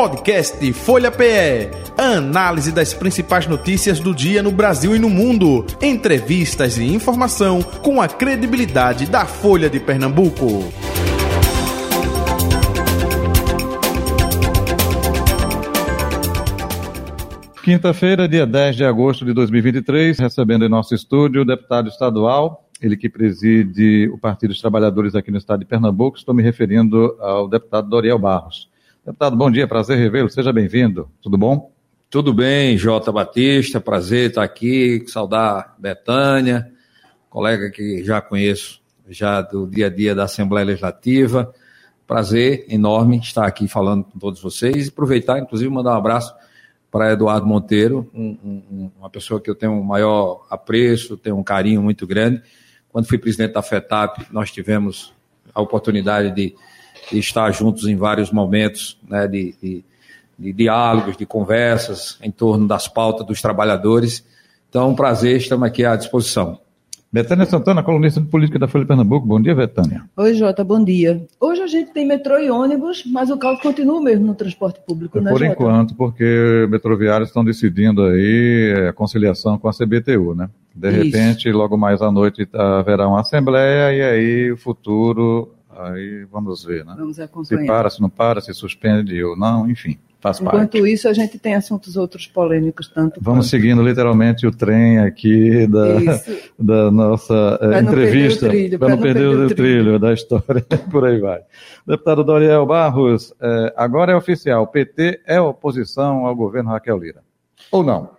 Podcast Folha PE. Análise das principais notícias do dia no Brasil e no mundo. Entrevistas e informação com a credibilidade da Folha de Pernambuco. Quinta-feira, dia 10 de agosto de 2023, recebendo em nosso estúdio o deputado estadual, ele que preside o Partido dos Trabalhadores aqui no estado de Pernambuco, estou me referindo ao deputado Doriel Barros. Deputado, bom dia, prazer revê-lo, seja bem-vindo, tudo bom? Tudo bem, Jota Batista, prazer estar aqui, saudar Betânia, colega que já conheço já do dia a dia da Assembleia Legislativa, prazer enorme estar aqui falando com todos vocês e aproveitar, inclusive, mandar um abraço para Eduardo Monteiro, um, um, uma pessoa que eu tenho um maior apreço, tenho um carinho muito grande. Quando fui presidente da FETAP, nós tivemos a oportunidade de, de estar juntos em vários momentos né, de, de, de, diálogos, de conversas em torno das pautas dos trabalhadores. Então, um prazer, estamos aqui à disposição. Betânia Santana, colunista de política da Folha de Pernambuco. Bom dia, Betânia. Oi, Jota, bom dia. Hoje a gente tem metrô e ônibus, mas o caos continua mesmo no transporte público, é né, Por Jota? enquanto, porque metroviários estão decidindo aí a conciliação com a CBTU, né? De Isso. repente, logo mais à noite haverá uma assembleia e aí o futuro, aí vamos ver, né? Vamos Se acompanhar. para, se não para, se suspende ou não, enfim, faz Enquanto parte. isso, a gente tem assuntos outros polêmicos, tanto Vamos quanto- seguindo literalmente o trem aqui da, Isso. da nossa eh, Pra não entrevista, trilho, para não perder o trilho da história, por aí vai. Deputado Doriel Barros, eh, agora é oficial, PT é oposição ao governo Raquel Lira. Ou não?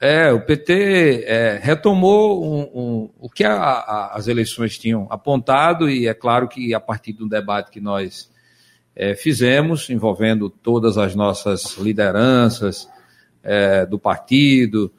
É, o PT é, retomou um- um- o que a- a- as eleições tinham apontado, e é claro que a partir do debate que nós é, fizemos, envolvendo todas as nossas lideranças é, do partido,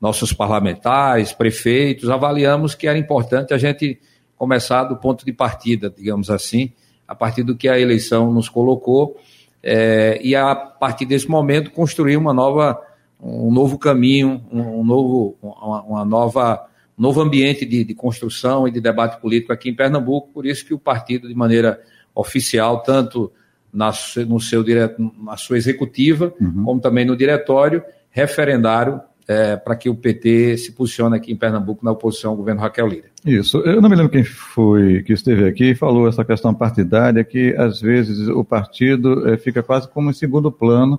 nossos parlamentares, prefeitos, avaliamos que era importante a gente começar do ponto de partida, digamos assim, a partir do que a eleição nos colocou, é, e a partir desse momento construir uma nova um novo caminho, um, novo, uma, uma nova, um novo ambiente de, de construção e de debate político aqui em Pernambuco. Por isso que o partido, de maneira oficial, tanto na, no seu, dire- na sua executiva, como também no diretório, referendaram eh, para que o PT se posicione aqui em Pernambuco na oposição ao governo Raquel Lira. Isso. Eu não me lembro quem foi que esteve aqui e falou essa questão partidária, que às vezes o partido eh, fica quase como em segundo plano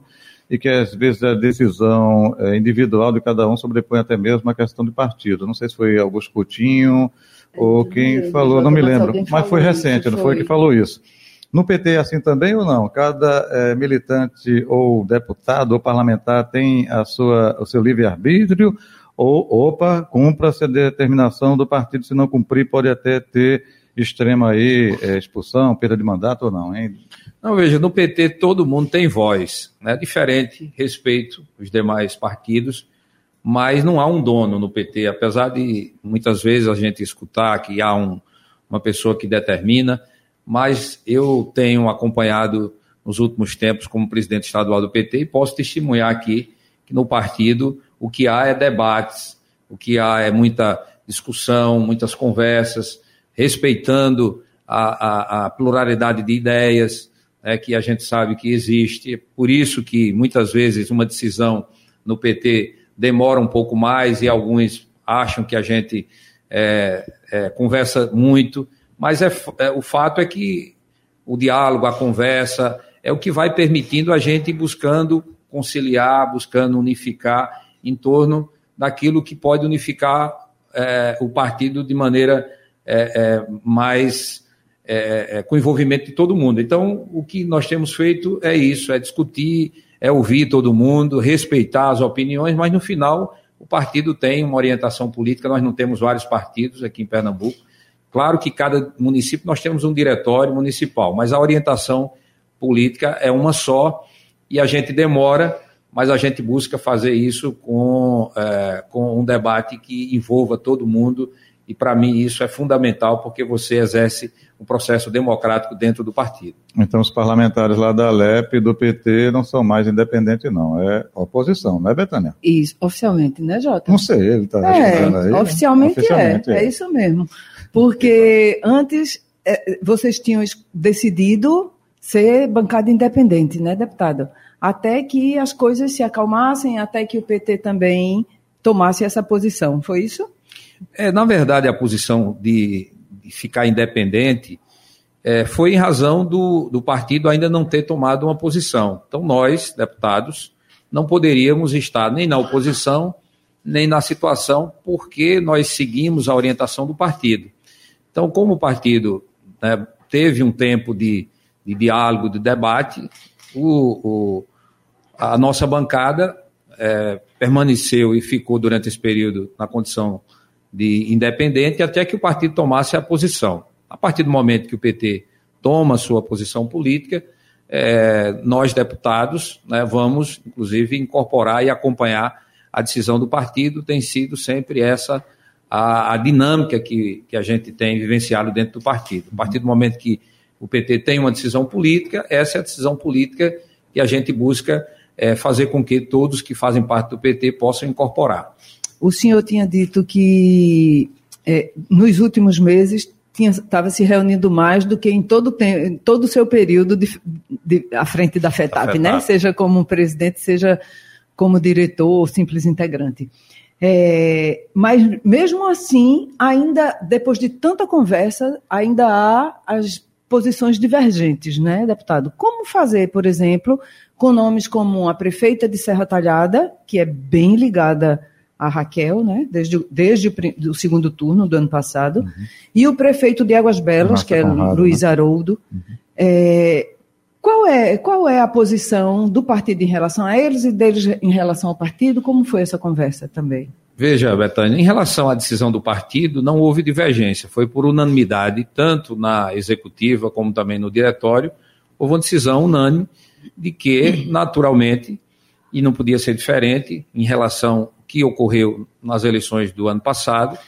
e que às vezes a decisão eh, individual de cada um sobrepõe até mesmo a questão de partido. Não sei se foi Augusto Coutinho ou quem falou, não me lembro, mas foi recente, não foi que falou isso. No PT é assim também ou não? Cada eh, militante ou deputado ou parlamentar tem a sua, o seu livre-arbítrio ou, opa, cumpra-se a determinação do partido, se não cumprir pode até ter extrema aí, eh, expulsão, perda de mandato ou não, hein? Não, veja, no PT todo mundo tem voz, né? Diferente, respeito os demais partidos, mas não há um dono no PT, apesar de muitas vezes a gente escutar que há um, uma pessoa que determina, mas eu tenho acompanhado nos últimos tempos como presidente estadual do PT e posso testemunhar aqui que no partido o que há é debates, o que há é muita discussão, muitas conversas, respeitando a, a, a pluralidade de ideias, né, que a gente sabe que existe. É por isso que muitas vezes uma decisão no PT demora um pouco mais e alguns acham que a gente é, é, conversa muito, mas é, é, o fato é que o diálogo, a conversa, é o que vai permitindo a gente ir buscando conciliar, buscando unificar em torno daquilo que pode unificar é, o partido de maneira é, é, mais é, é, com envolvimento de todo mundo. Então, o que nós temos feito é isso: é discutir, é ouvir todo mundo, respeitar as opiniões, mas no final o partido tem uma orientação política. Nós não temos vários partidos aqui em Pernambuco. Claro que cada município nós temos um diretório municipal, mas a orientação política é uma só e a gente demora, mas a gente busca fazer isso com, é, com um debate que envolva todo mundo e para mim isso é fundamental porque você exerce um processo democrático dentro do partido. Então os parlamentares lá da Alep e do PT não são mais independentes, não. É oposição, não é, Betânia? Isso, oficialmente, né, Jota? Não sei, ele está É, aí. né? oficialmente, Oficialmente é, é isso mesmo. Porque antes é, vocês tinham decidido ser bancada independente, né, deputado? até que as coisas se acalmassem, até que o PT também tomasse essa posição. Foi isso? É, na verdade, a posição de, de ficar independente é, foi em razão do, do partido ainda não ter tomado uma posição. Então, nós, deputados, não poderíamos estar nem na oposição, nem na situação, porque nós seguimos a orientação do partido. Então, como o partido né, teve um tempo de, de, diálogo, de debate, o, o a nossa bancada é, permaneceu e ficou durante esse período na condição de independente até que o partido tomasse a posição. A partir do momento que o PT toma sua posição política, é, nós, deputados, né, vamos, inclusive, incorporar e acompanhar a decisão do partido. Tem sido sempre essa a, a dinâmica que, que a gente tem vivenciado dentro do partido. A partir do momento que o PT tem uma decisão política, essa é a decisão política que a gente busca é, fazer com que todos que fazem parte do PT possam incorporar. O senhor tinha dito que é, nos últimos meses estava se reunindo mais do que em todo, em todo o seu período de, de, à frente da FETAP, né? Seja como presidente, seja como diretor ou simples integrante. É, mas mesmo assim, ainda depois de tanta conversa, ainda há as posições divergentes, né, deputado? Como fazer, por exemplo, com nomes como a prefeita de Serra Talhada, que é bem ligada a Raquel, né, desde, desde o segundo turno do ano passado, uhum. e o prefeito de Águas Belas, Nossa, que é Conrado, Luiz né? Haroldo. Uhum. É, qual, é, qual é a posição do partido em relação a eles e deles em relação ao partido? Como foi essa conversa também? Veja, Betânia, em relação à decisão do partido, não houve divergência, foi por unanimidade, tanto na executiva como também no diretório, houve uma decisão unânime de que, naturalmente, e não podia ser diferente em relação que ocorreu nas eleições do ano passado.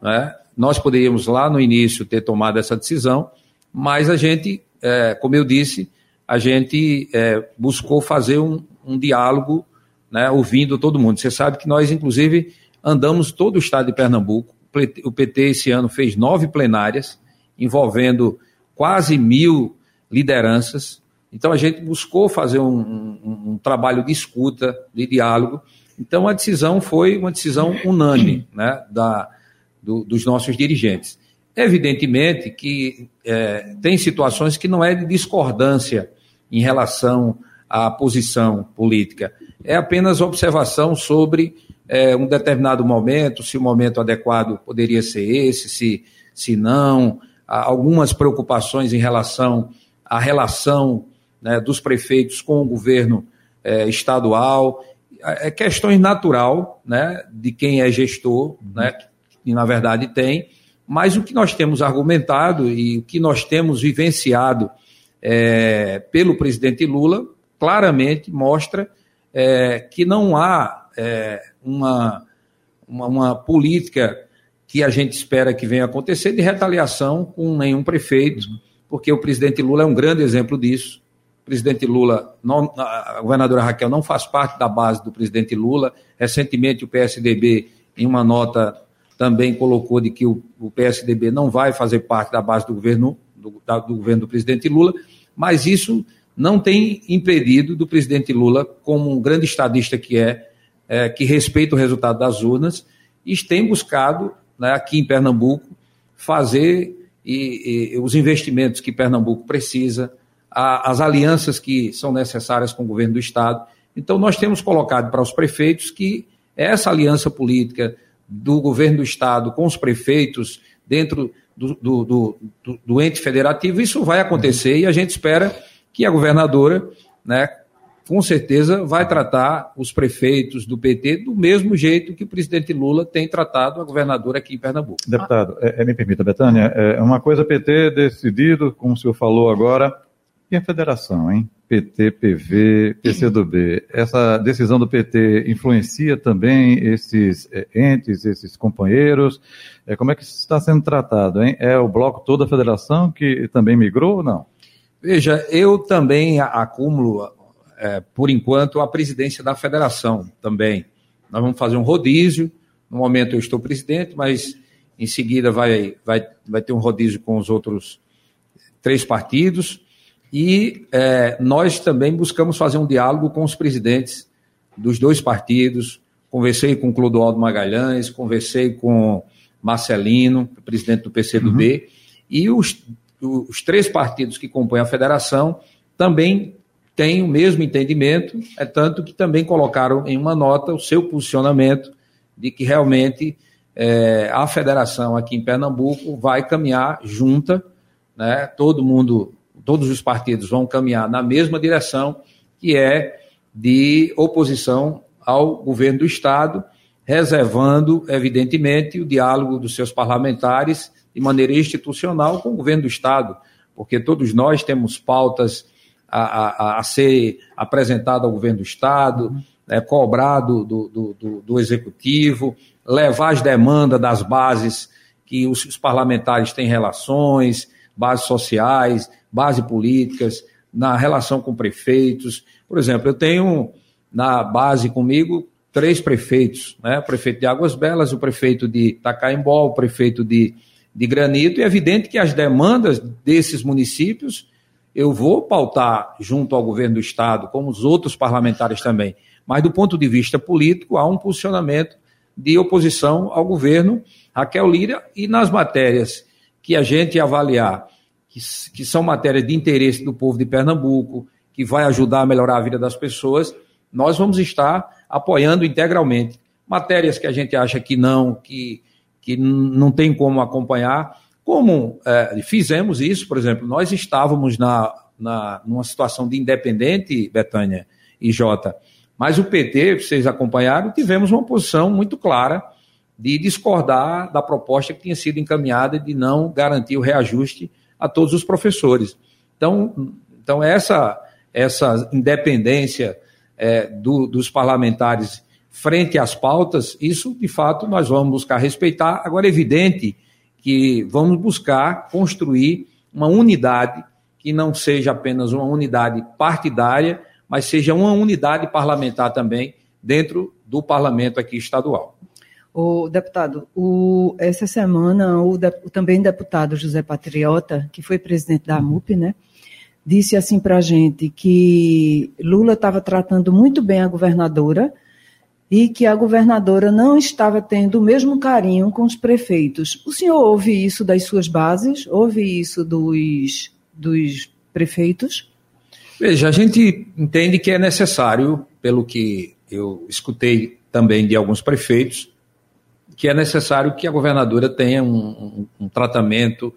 Né? Nós poderíamos lá no início ter tomado essa decisão, mas a gente, é, como eu disse, a gente é, buscou fazer um, um diálogo, né, ouvindo todo mundo. Você sabe que nós, inclusive, andamos todo o estado de Pernambuco. O PT esse ano fez nove plenárias, envolvendo quase mil lideranças. Então a gente buscou fazer um, um, um trabalho de escuta, de diálogo, então a decisão foi uma decisão unânime né, da, do, dos nossos dirigentes. Evidentemente que é, tem situações que não é de discordância em relação à posição política, é apenas observação sobre é, um determinado momento, se o momento adequado poderia ser esse, se, se não, algumas preocupações em relação à relação né, dos prefeitos com o governo é, estadual é questões natural, né, de quem é gestor, né, que na verdade tem, mas o que nós temos argumentado e o que nós temos vivenciado é, pelo presidente Lula claramente mostra é, que não há é, uma, uma, uma, política que a gente espera que venha acontecer de retaliação com nenhum prefeito, porque o presidente Lula é um grande exemplo disso presidente Lula, não, a governadora Raquel não faz parte da base do presidente Lula. Recentemente, o PSDB, em uma nota, também colocou de que o, o PSDB não vai fazer parte da base do governo do, da, do governo do presidente Lula, mas isso não tem impedido do presidente Lula, como um grande estadista que é, é que respeita o resultado das urnas, e tem buscado, né, aqui em Pernambuco, fazer e, e, os investimentos que Pernambuco precisa, a, as alianças que são necessárias com o governo do Estado. Então, nós temos colocado para os prefeitos que essa aliança política do governo do Estado com os prefeitos dentro do, do, do, do ente federativo, isso vai acontecer e a gente espera que a governadora, né, com certeza, vai tratar os prefeitos do PT do mesmo jeito que o presidente Lula tem tratado a governadora aqui em Pernambuco. Deputado, é, é me permita, Betânia, é uma coisa PT decidido, como o senhor falou agora, e a federação, hein? PT, PV, PCdoB. Essa decisão do PT influencia também esses é, entes, esses companheiros? É, como é que isso está sendo tratado, hein? É o bloco toda a federação que também migrou ou não? Veja, eu também acumulo, é, por enquanto, a presidência da federação também. Nós vamos fazer um rodízio. No momento eu estou presidente, mas em seguida vai, vai, vai ter um rodízio com os outros três partidos. E é, nós também buscamos fazer um diálogo com os presidentes dos dois partidos. Conversei com Clodoaldo Magalhães, conversei com Marcelino, presidente do PCdoB, uhum. e os, os três partidos que compõem a federação também têm o mesmo entendimento, é tanto que também colocaram em uma nota o seu posicionamento de que realmente é, a federação aqui em Pernambuco vai caminhar junta, né? todo mundo, todos os partidos vão caminhar na mesma direção, que é de oposição ao governo do Estado, reservando, evidentemente, o diálogo dos seus parlamentares de maneira institucional com o governo do Estado, porque todos nós temos pautas a, a, a ser apresentado ao governo do Estado, é, cobrado do, do, do, do, Executivo, levar as demandas das bases que os, os parlamentares têm relações, bases sociais, bases políticas, na relação com prefeitos. Por exemplo, eu tenho na base comigo três prefeitos, né? o prefeito de Águas Belas, o prefeito de Tacaimbó, o prefeito de, de Granito, e é evidente que as demandas desses municípios eu vou pautar junto ao governo do Estado, como os outros parlamentares também. Mas do ponto de vista político, há um posicionamento de oposição ao governo Raquel Lira e nas matérias que a gente avaliar, que, que são matérias de interesse do povo de Pernambuco, que vai ajudar a melhorar a vida das pessoas, nós vamos estar apoiando integralmente. Matérias que a gente acha que não, que, que não tem como acompanhar, como é, fizemos isso, por exemplo, nós estávamos na, na, numa situação de independente, Betânia e Jota, mas o PT, vocês acompanharam, tivemos uma posição muito clara de discordar da proposta que tinha sido encaminhada de não garantir o reajuste a todos os professores. Então, então essa, essa independência é, do, dos parlamentares frente às pautas, isso de fato nós vamos buscar respeitar. Agora, é evidente que vamos buscar construir uma unidade que não seja apenas uma unidade partidária, mas seja uma unidade parlamentar também dentro do parlamento aqui estadual. O deputado, o, essa semana o, de, o, também deputado José Patriota, que foi presidente da MUP, né, disse assim para a gente que Lula estava tratando muito bem a governadora, e que a governadora não estava tendo o mesmo carinho com os prefeitos. O senhor ouve isso das suas bases? Ouve isso dos, dos prefeitos? Veja, a gente entende que é necessário, pelo que eu escutei também de alguns prefeitos, que é necessário que a governadora tenha um, um, um tratamento,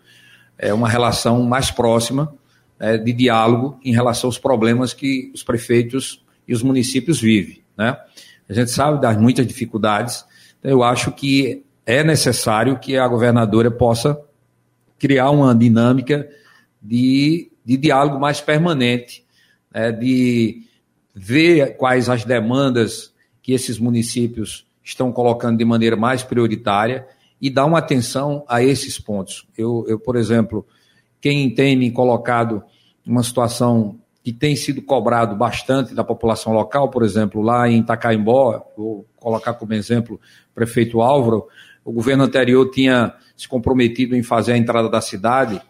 é, uma relação mais próxima é, de diálogo em relação aos problemas que os prefeitos e os municípios vivem. Né? A gente sabe das muitas dificuldades. Então, eu acho que é necessário que a governadora possa criar uma dinâmica de, de diálogo mais permanente, né, de ver quais as demandas que esses municípios estão colocando de maneira mais prioritária e dar uma atenção a esses pontos. Eu, eu por exemplo, quem tem me colocado uma situação que tem sido cobrado bastante da população local, por exemplo, lá em Itacaimbó, vou colocar como exemplo o prefeito Álvaro, o governo anterior tinha se comprometido em fazer a entrada da cidade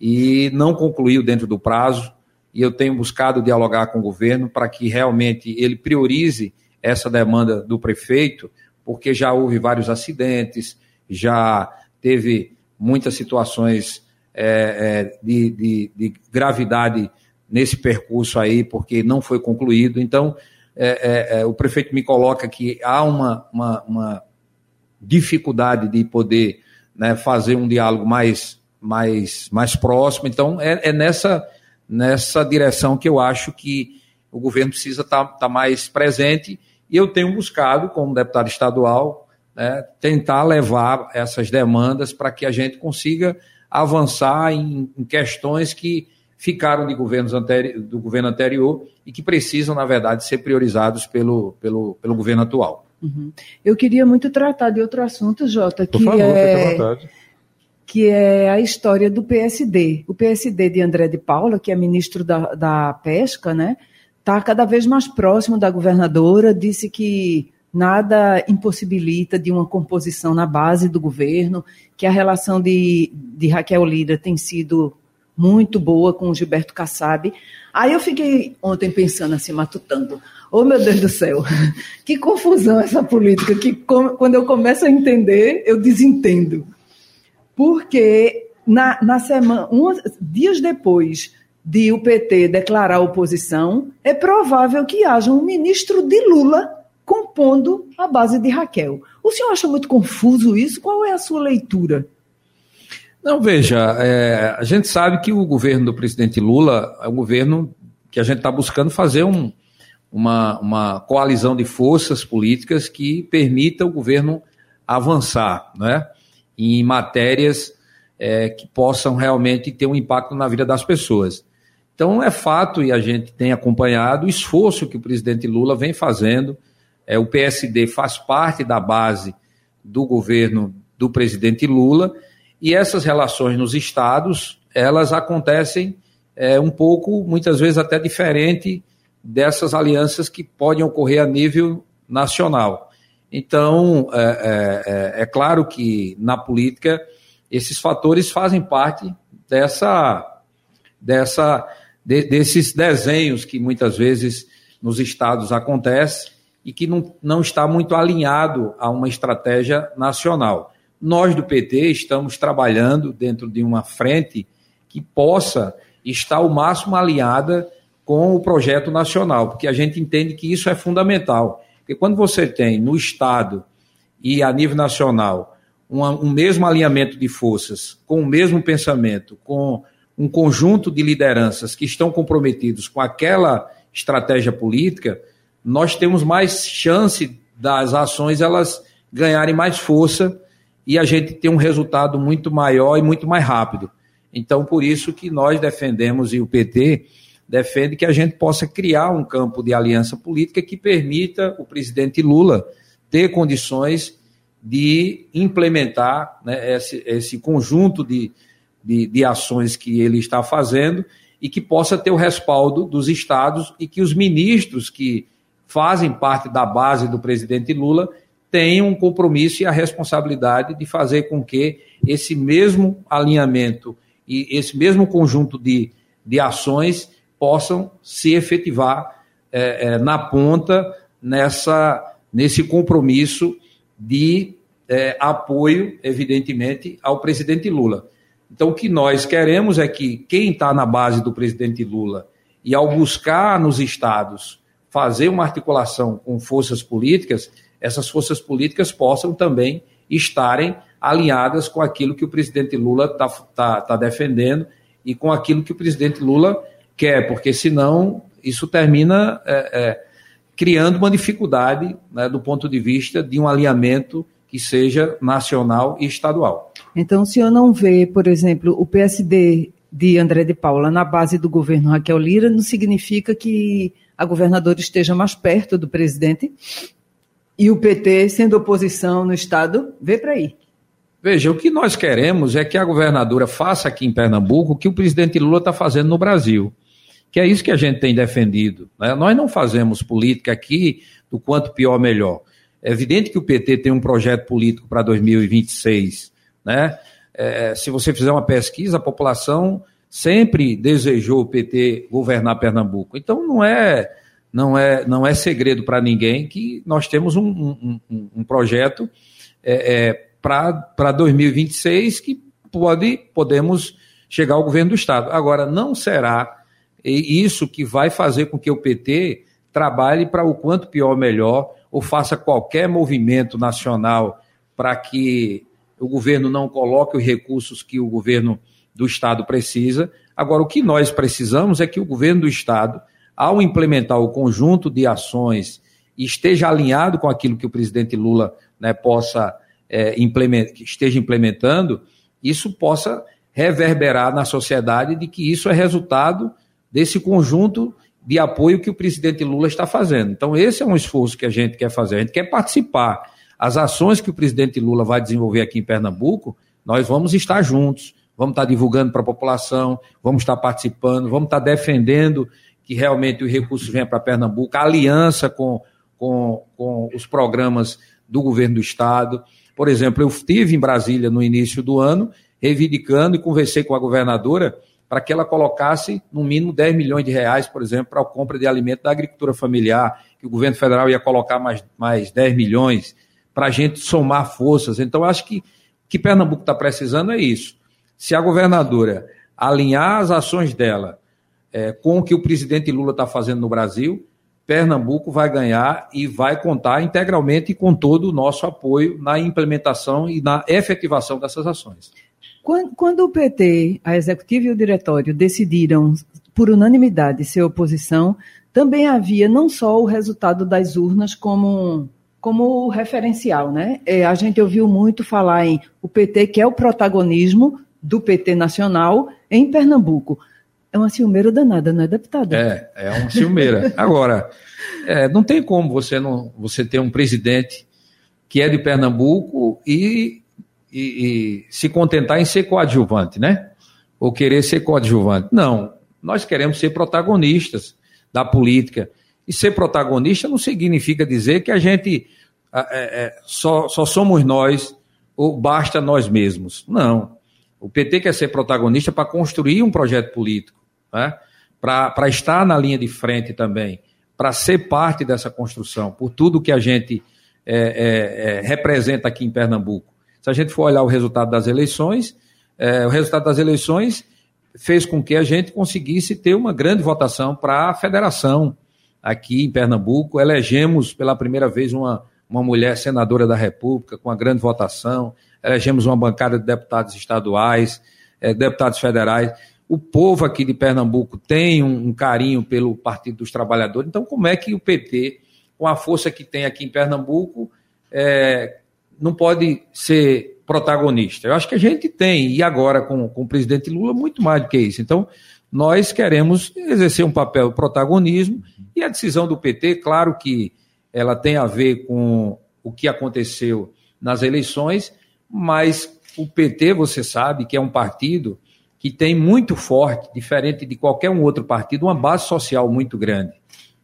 e não concluiu dentro do prazo, e eu tenho buscado dialogar com o governo para que realmente ele priorize essa demanda do prefeito, porque já houve vários acidentes, já teve muitas situações é, é, de, de, de gravidade nesse percurso aí, porque não foi concluído. Então, é, é, é, o prefeito me coloca que há uma, uma, uma dificuldade de poder né, fazer um diálogo mais, mais, mais próximo. Então, é, é, nessa, nessa direção que eu acho que o governo precisa estar tá, tá mais presente. E eu tenho buscado, como deputado estadual, né, tentar levar essas demandas para que a gente consiga avançar em, em questões que ficaram de governos anteri do governo anterior e que precisam, na verdade, ser priorizados pelo, pelo, pelo governo atual. Uhum. Eu queria muito tratar de outro assunto, Jota, que favor, é que é a história do PSD. O PSD de André de Paula, que é ministro da, da Pesca, né, está cada vez mais próximo da governadora, disse que nada impossibilita de uma composição na base do governo, que a relação de, de Raquel Lira tem sido muito boa com o Gilberto Kassab. Aí eu fiquei ontem pensando assim, matutando. Oh, meu Deus do céu, que confusão essa política, que quando eu começo a entender, eu desentendo. Porque na, na semana, um, dias depois de o PT declarar oposição, é provável que haja um ministro de Lula compondo a base de Raquel. O senhor acha muito confuso isso? Qual é a sua leitura? Não, veja, é, a gente sabe que o governo do presidente Lula é um governo que a gente está buscando fazer um, uma, uma coalizão de forças políticas que permita o governo avançar né, em matérias é, que possam realmente ter um impacto na vida das pessoas. Então, é fato, e a gente tem acompanhado, o esforço que o presidente Lula vem fazendo. É, o PSD faz parte da base do governo do presidente Lula e essas relações nos estados, elas acontecem é, um pouco, muitas vezes até diferente dessas alianças que podem ocorrer a nível nacional. Então, é, é, é, é claro que na política esses fatores fazem parte dessa, dessa, de, desses desenhos que muitas vezes nos estados acontece e que não, não está muito alinhado a uma estratégia nacional. Nós do PT estamos trabalhando dentro de uma frente que possa estar o máximo alinhada com o projeto nacional, porque a gente entende que isso é fundamental. Porque quando você tem no Estado e a nível nacional um, um mesmo alinhamento de forças, com o mesmo pensamento, com um conjunto de lideranças que estão comprometidos com aquela estratégia política, nós temos mais chance das ações elas ganharem mais força e a gente tem um resultado muito maior e muito mais rápido. Então, por isso que nós defendemos, e o PT defende que a gente possa criar um campo de aliança política que permita o presidente Lula ter condições de implementar né, esse, esse, conjunto de, de, de ações que ele está fazendo e que possa ter o respaldo dos estados e que os ministros que fazem parte da base do presidente Lula tem um compromisso e a responsabilidade de fazer com que esse mesmo alinhamento e esse mesmo conjunto de, de ações possam se efetivar é, é, na ponta nessa, nesse compromisso de é, apoio, evidentemente, ao presidente Lula. Então, o que nós queremos é que quem está na base do presidente Lula e ao buscar nos estados fazer uma articulação com forças políticas, essas forças políticas possam também estarem alinhadas com aquilo que o presidente Lula está tá, tá defendendo e com aquilo que o presidente Lula quer, porque senão isso termina é, é, criando uma dificuldade né, do ponto de vista de um alinhamento que seja nacional e estadual. Então, o senhor não vê, por exemplo, o PSD de André de Paula na base do governo Raquel Lira, não significa que a governadora esteja mais perto do presidente? e o PT sendo oposição no Estado, vê para aí. Veja, o que nós queremos é que a governadora faça aqui em Pernambuco o que o presidente Lula está fazendo no Brasil. Que é isso que a gente tem defendido. Né? Nós não fazemos política aqui do quanto pior, melhor. É evidente que o PT tem um projeto político para 2026. Né? É, se você fizer uma pesquisa, a população sempre desejou o PT governar Pernambuco. Então não é não é, não é segredo para ninguém que nós temos um, um, um projeto é, é, para 2026 que pode, podemos chegar ao governo do Estado. Agora, não será isso que vai fazer com que o PT trabalhe para o quanto pior melhor ou faça qualquer movimento nacional para que o governo não coloque os recursos que o governo do Estado precisa. Agora, o que nós precisamos é que o governo do Estado ao implementar o conjunto de ações esteja alinhado com aquilo que o presidente Lula né, possa é, esteja implementando, isso possa reverberar na sociedade de que isso é resultado desse conjunto de apoio que o presidente Lula está fazendo. Então, esse é um esforço que a gente quer fazer. A gente quer participar. As ações que o presidente Lula vai desenvolver aqui em Pernambuco, nós vamos estar juntos, vamos estar divulgando para a população, vamos estar participando, vamos estar defendendo que realmente os recursos venham para Pernambuco, a aliança com, com, com os programas do governo do Estado. Por exemplo, eu estive em Brasília no início do ano, reivindicando e conversei com a governadora para que ela colocasse no mínimo 10 milhões de reais, por exemplo, para a compra de alimento da agricultura familiar, que o governo federal ia colocar mais, mais 10 milhões, para a gente somar forças. Então, acho que que Pernambuco está precisando é isso. Se a governadora alinhar as ações dela é, com o que o presidente Lula está fazendo no Brasil, Pernambuco vai ganhar e vai contar integralmente com todo o nosso apoio na implementação e na efetivação dessas ações. Quando o PT, a executiva e o diretório decidiram por unanimidade ser oposição, também havia não só o resultado das urnas como como referencial, né? É, a gente ouviu muito falar em o PT que é o protagonismo do PT nacional em Pernambuco. É uma ciumeira danada, não é, deputada? É, é uma ciumeira. Agora, é, não tem como você não você ter um presidente que é de Pernambuco e e, e se contentar em ser coadjuvante, né? Ou querer ser coadjuvante. Não, nós queremos ser protagonistas da política. E ser protagonista não significa dizer que a gente é, é, só, só somos nós ou basta nós mesmos. Não. O PT quer ser protagonista para construir um projeto político, né? para estar na linha de frente também, para ser parte dessa construção, por tudo que a gente é, é, é representa aqui em Pernambuco. Se a gente for olhar o resultado das eleições, é, o resultado das eleições fez com que a gente conseguisse ter uma grande votação para a federação aqui em Pernambuco. Elegemos pela primeira vez uma, uma mulher senadora da República com uma grande votação. Elegemos uma bancada de deputados estaduais, é, deputados federais. O povo aqui de Pernambuco tem um, um carinho pelo Partido dos Trabalhadores. Então, como é que o PT, com a força que tem aqui em Pernambuco, é, não pode ser protagonista. Eu acho que a gente tem, e agora com, com o presidente Lula, muito mais do que isso. Então, nós queremos exercer um papel de protagonismo, e a decisão do PT, claro que ela tem a ver com o que aconteceu nas eleições, mas o PT, você sabe, que é um partido que tem muito forte, diferente de qualquer um outro partido, uma base social muito grande.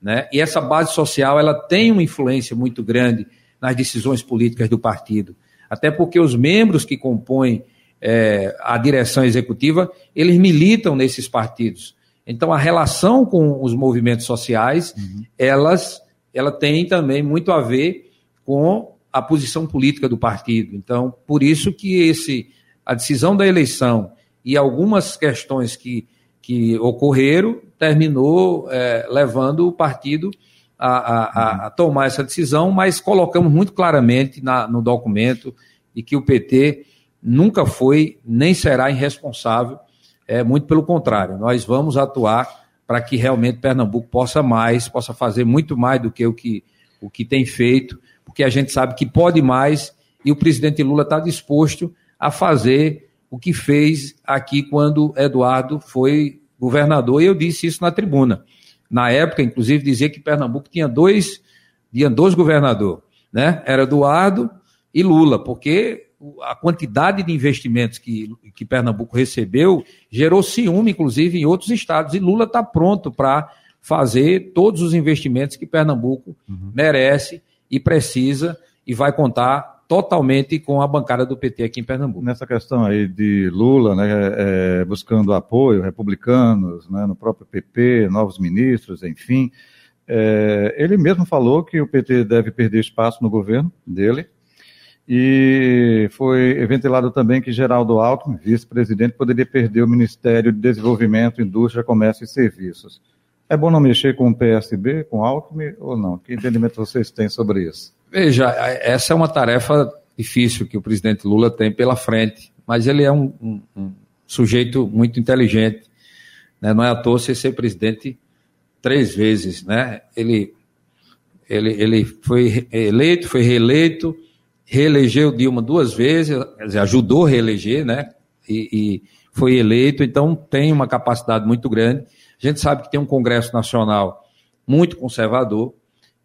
Né? E essa base social ela tem uma influência muito grande nas decisões políticas do partido. Até porque os membros que compõem é, a direção executiva, eles militam nesses partidos. Então, a relação com os movimentos sociais, uhum. elas, ela tem também muito a ver com a posição política do partido. Então, por isso que esse, a decisão da eleição e algumas questões que, que ocorreram terminou é, levando o partido a, a, a, tomar essa decisão, mas colocamos muito claramente na, no documento de que o PT nunca foi nem será irresponsável, é, muito pelo contrário, nós vamos atuar para que realmente Pernambuco possa mais, possa fazer muito mais do que o que, o que tem feito, porque a gente sabe que pode mais e o presidente Lula está disposto a fazer o que fez aqui quando Eduardo foi governador, e eu disse isso na tribuna. Na época, inclusive, dizia que Pernambuco tinha dois, tinha dois governadores, né? Era Eduardo e Lula, porque a quantidade de investimentos que, que Pernambuco recebeu gerou ciúme, inclusive, em outros estados. E Lula está pronto para fazer todos os investimentos que Pernambuco uhum. merece e precisa e vai contar totalmente com a bancada do PT aqui em Pernambuco. Nessa questão aí de Lula, né, é, buscando apoio, republicanos, né, no próprio PP, novos ministros, enfim, é, ele mesmo falou que o PT deve perder espaço no governo dele, e foi ventilado também que Geraldo Alckmin, vice-presidente, poderia perder o Ministério de Desenvolvimento, Indústria, Comércio e Serviços. É bom não mexer com o PSB, com Alckmin ou não? Que entendimento vocês têm sobre isso? Veja, essa é uma tarefa difícil que o presidente Lula tem pela frente, mas ele é um, um, um sujeito muito inteligente. Né? Não é à toa você ser presidente três vezes. Né? Ele, ele, ele foi eleito, foi reeleito, reelegeu Dilma duas vezes, ajudou a reeleger, né? E, e, foi eleito, então tem uma capacidade muito grande. A gente sabe que tem um Congresso Nacional muito conservador,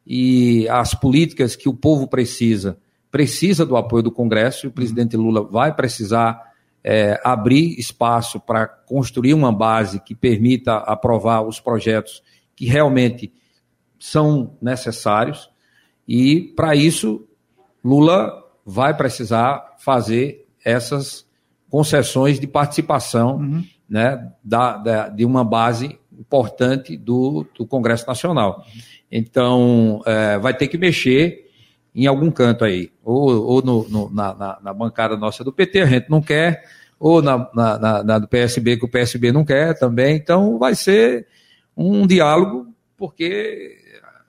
e as políticas que o povo precisa, precisa do apoio do Congresso, e o presidente Lula vai precisar é, abrir espaço para construir uma base que permita aprovar os projetos que realmente são necessários, e para isso Lula vai precisar fazer essas concessões de participação uhum. né, da, da, de uma base importante do, do Congresso Nacional. Então, é, vai ter que mexer em algum canto aí, ou, ou no, no, na, na, bancada nossa do PT, a gente não quer, ou na, na, na, do PSB, que o PSB não quer também. Então, vai ser um diálogo, porque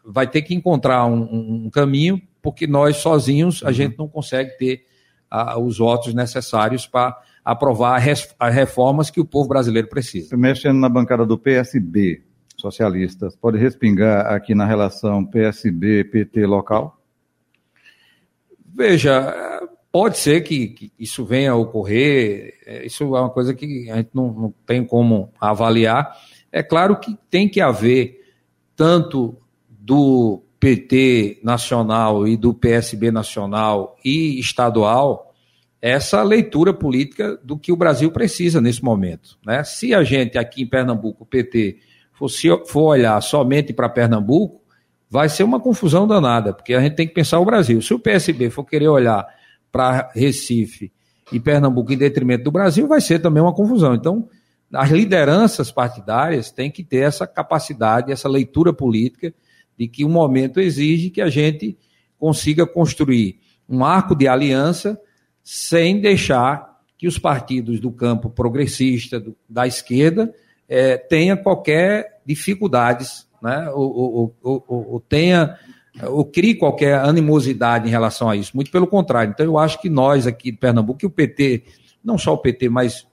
vai ter que encontrar um, um caminho, porque nós sozinhos a uhum. gente não consegue ter a, os votos necessários para aprovar as reformas que o povo brasileiro precisa. Mexendo na bancada do PSB, socialistas, pode respingar aqui na relação PSB-PT local? Veja, pode ser que, que, isso venha a ocorrer, é, isso é uma coisa que a gente não, não tem como avaliar. É claro que tem que haver tanto do PT nacional e do PSB nacional e estadual essa leitura política do que o Brasil precisa nesse momento. Né? Se a gente aqui em Pernambuco, o PT, for, for olhar somente para Pernambuco, vai ser uma confusão danada, porque a gente tem que pensar o Brasil. Se o PSB for querer olhar para Recife e Pernambuco em detrimento do Brasil, vai ser também uma confusão. Então, as lideranças partidárias têm que ter essa capacidade, essa leitura política de que o momento exige que a gente consiga construir um arco de aliança sem deixar que os partidos do campo progressista, do, da esquerda, é, tenha qualquer dificuldades né, ou, tenha ou crie qualquer animosidade em relação a isso. Muito pelo contrário. Então, eu acho que nós aqui de Pernambuco, que o PT, não só o PT, mas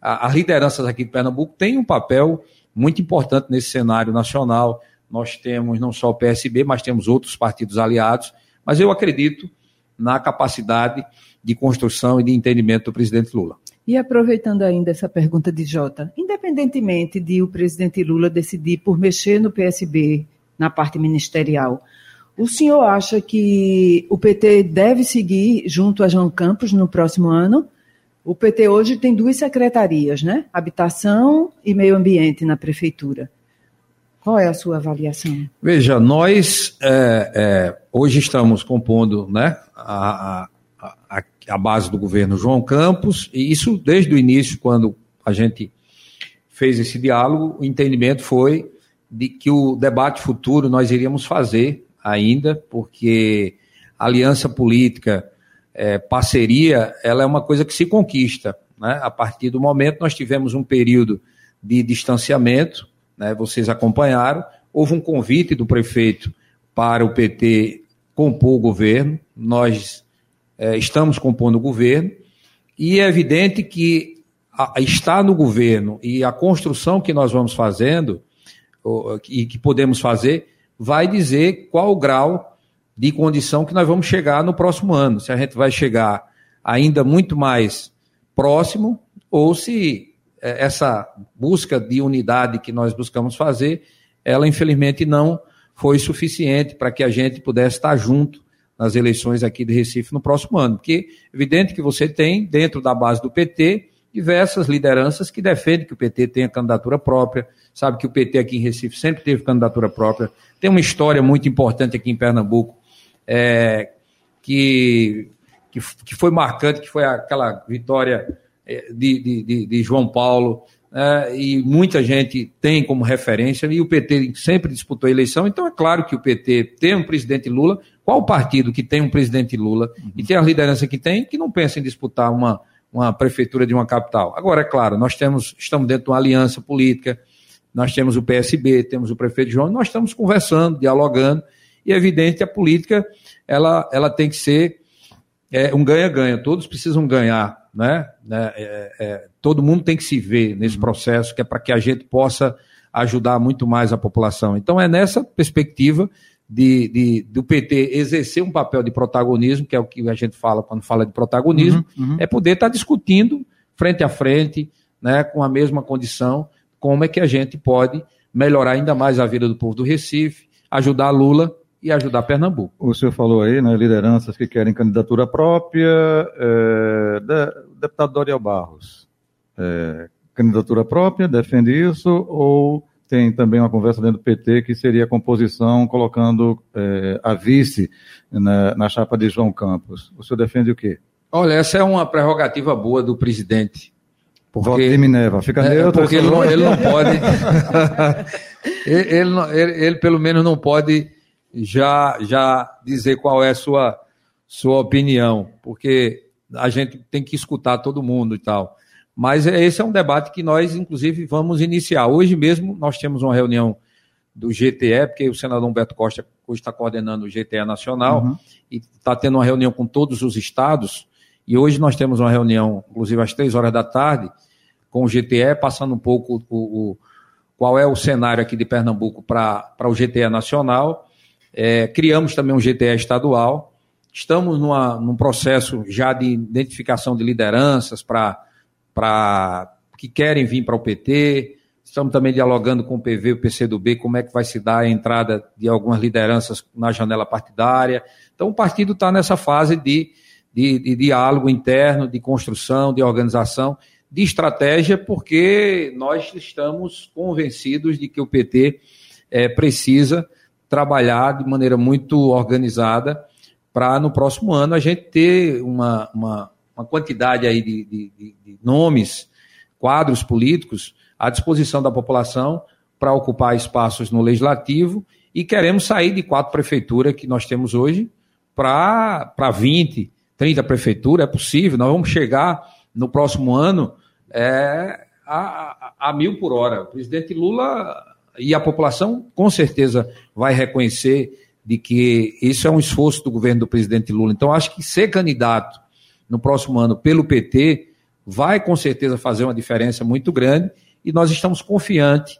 as lideranças aqui de Pernambuco, têm um papel muito importante nesse cenário nacional. Nós temos não só o PSB, mas temos outros partidos aliados. Mas eu acredito na capacidade de construção e de entendimento do presidente Lula. E aproveitando ainda essa pergunta de Jota, independentemente de o presidente Lula decidir por mexer no PSB, na parte ministerial, o senhor acha que o PT deve seguir junto a João Campos no próximo ano? O PT hoje tem duas secretarias, né? Habitação e Meio Ambiente na prefeitura. Qual é a sua avaliação? Veja, nós é, é, hoje estamos compondo né, a, a, a, base do governo João Campos, e isso desde o início, quando a gente fez esse diálogo, o entendimento foi de que o debate futuro nós iríamos fazer ainda, porque aliança política, é, parceria, ela é uma coisa que se conquista. Né? A partir do momento nós tivemos um período de distanciamento, né? vocês acompanharam, houve um convite do prefeito para o PT compor o governo, nós é, estamos compondo o governo, e é evidente que a, estar no governo e a construção que nós vamos fazendo, e que podemos fazer, vai dizer qual o grau de condição que nós vamos chegar no próximo ano. Se a gente vai chegar ainda muito mais próximo, ou se essa busca de unidade que nós buscamos fazer, ela infelizmente não foi suficiente para que a gente pudesse estar junto nas eleições aqui de Recife no próximo ano. Porque é evidente que você tem, dentro da base do PT, diversas lideranças que defendem que o PT tenha candidatura própria, sabe que o PT aqui em Recife sempre teve candidatura própria, tem uma história muito importante aqui em Pernambuco, é, que, que, que, foi marcante, que foi aquela vitória é, de, de, de João Paulo, é, e muita gente tem como referência, e o PT sempre disputou a eleição, então é claro que o PT tem um presidente Lula, qual partido que tem um presidente Lula uhum. e tem a liderança que tem, que não pensa em disputar uma, uma prefeitura de uma capital? Agora, é claro, nós temos, estamos dentro de uma aliança política, nós temos o PSB, temos o prefeito João, nós estamos conversando, dialogando, e é evidente a política ela, ela tem que ser é, um ganha-ganha, todos precisam ganhar, né? É, é, é todo mundo tem que se ver nesse uhum. processo, que é para que a gente possa ajudar muito mais a população. Então é nessa perspectiva de, de, do PT exercer um papel de protagonismo, que é o que a gente fala quando fala de protagonismo, uhum, uhum. é poder estar tá discutindo frente a frente, né, com a mesma condição, como é que a gente pode melhorar ainda mais a vida do povo do Recife, ajudar Lula e ajudar Pernambuco. O senhor falou aí, né, lideranças que querem candidatura própria, é, de, deputado Doriel Barros, é, candidatura própria, defende isso ou tem também uma conversa dentro do PT que seria a composição colocando é, a vice na, na, chapa de João Campos. O senhor defende o quê? Olha, essa é uma prerrogativa boa do presidente, Porque, Voto de Minerva, fica é, neutro. Porque ele não, ele não pode. ele, ele, ele, ele, pelo menos, não pode já, já dizer qual é a sua, sua opinião, porque a gente tem que escutar todo mundo e tal. Mas é, esse é um debate que nós, inclusive, vamos iniciar. Hoje mesmo nós temos uma reunião do GTE, porque o senador Humberto Costa hoje está coordenando o GTE Nacional uhum. e está tendo uma reunião com todos os estados. E hoje nós temos uma reunião, inclusive às três horas da tarde, com o GTE, passando um pouco o, o qual é o cenário aqui de Pernambuco para o GTE nacional. É, criamos também um GTE estadual. Estamos numa, num processo já de identificação de lideranças para que querem vir para o PT. Estamos também dialogando com o PV o PCdoB como é que vai se dar a entrada de algumas lideranças na janela partidária. Então, o partido está nessa fase de, de, de diálogo interno, de construção, de organização de estratégia, porque nós estamos convencidos de que o PT é, precisa trabalhar de maneira muito organizada para no próximo ano a gente ter uma, uma, uma quantidade aí de, de, de, nomes, quadros políticos à disposição da população para ocupar espaços no legislativo e queremos sair de quatro prefeituras que nós temos hoje para 20, 30 prefeituras, é possível, nós vamos chegar no próximo ano é, a, a, mil por hora. O presidente Lula e a população com certeza vai reconhecer de que isso é um esforço do governo do presidente Lula. Então, acho que ser candidato no próximo ano pelo PT vai com certeza fazer uma diferença muito grande e nós estamos confiantes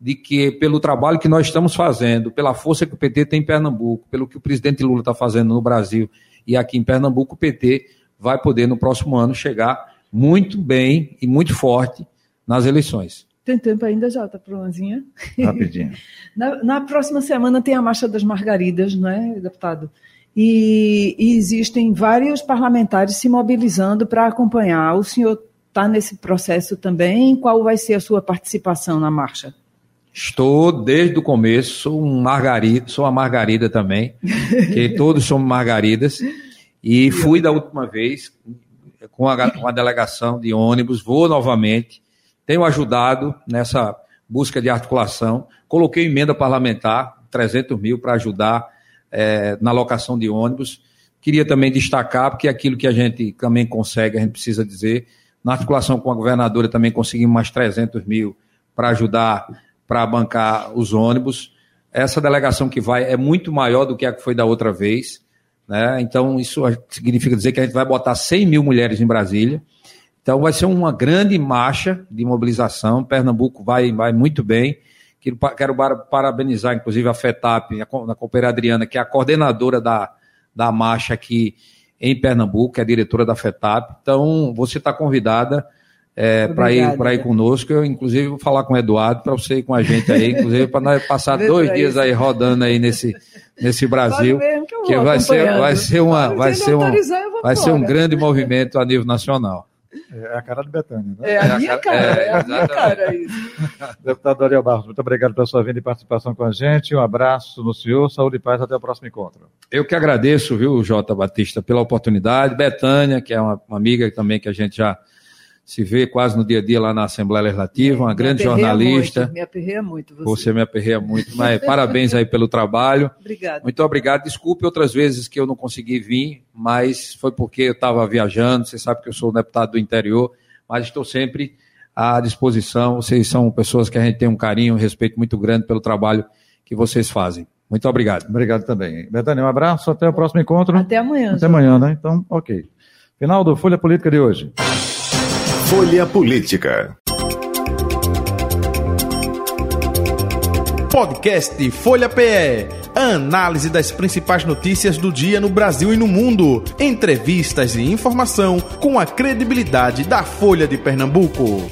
de que, pelo trabalho que nós estamos fazendo, pela força que o PT tem em Pernambuco, pelo que o presidente Lula está fazendo no Brasil e aqui em Pernambuco, o PT vai poder, no próximo ano, chegar muito bem e muito forte nas eleições. Tem tempo ainda, Jota, para uma Rapidinho. na, na, próxima semana tem a Marcha das Margaridas, não é, deputado? E, e existem vários parlamentares se mobilizando para acompanhar. O senhor está nesse processo também? Qual vai ser a sua participação na marcha? Estou desde o começo, sou um margarida, sou uma margarida também, que todos somos margaridas. E fui da última vez, com a, com a delegação de ônibus, vou novamente, tenho ajudado nessa busca de articulação, coloquei emenda parlamentar, 300 mil para ajudar é, na locação de ônibus. Queria também destacar, porque aquilo que a gente também consegue, a gente precisa dizer, na articulação com a governadora também conseguimos mais 300 mil para ajudar para bancar os ônibus. Essa delegação que vai é muito maior do que a que foi da outra vez. Né? Então, isso significa dizer que a gente vai botar 100 mil mulheres em Brasília. Então, vai ser uma grande marcha de mobilização. Pernambuco vai, vai muito bem. Quero parabenizar, inclusive, a FETAP, a companheira Adriana, que é a coordenadora da, da marcha aqui em Pernambuco, que é a diretora da FETAP. Então, você está convidada é, para ir, ir conosco. Eu, inclusive, vou falar com o Eduardo para você ir com a gente aí, inclusive, para nós passar dois dias aí rodando aí nesse, nesse Brasil. Que, que vai ser, vai ser uma, vai ser um, vai ser um grande movimento a nível nacional. É a cara de Betânia, né? É a minha cara, é, é a minha cara isso. Deputado Ariel Barros, muito obrigado pela sua vinda e participação com a gente. Um abraço no senhor, saúde e paz, até o próximo encontro. Eu que agradeço, viu, Jota Batista, pela oportunidade. Betânia, que é uma, uma amiga também que a gente já se vê quase no dia a dia lá na Assembleia Legislativa, uma me grande jornalista. Muito, me aperreia muito. Você. você me aperreia muito, mas parabéns aí pelo trabalho. Obrigado. Muito obrigado. Desculpe outras vezes que eu não consegui vir, mas foi porque eu estava viajando. Você sabe que eu sou deputado do interior, mas estou sempre à disposição. Vocês são pessoas que a gente tem um carinho, um respeito muito grande pelo trabalho que vocês fazem. Muito obrigado. Obrigado também. Betânia, um abraço, até o próximo encontro. Até amanhã. Até amanhã, né? Então, ok. Final do Folha Política de hoje. Folha Política. Podcast Folha PE. Análise das principais notícias do dia no Brasil e no mundo. Entrevistas e informação com a credibilidade da Folha de Pernambuco.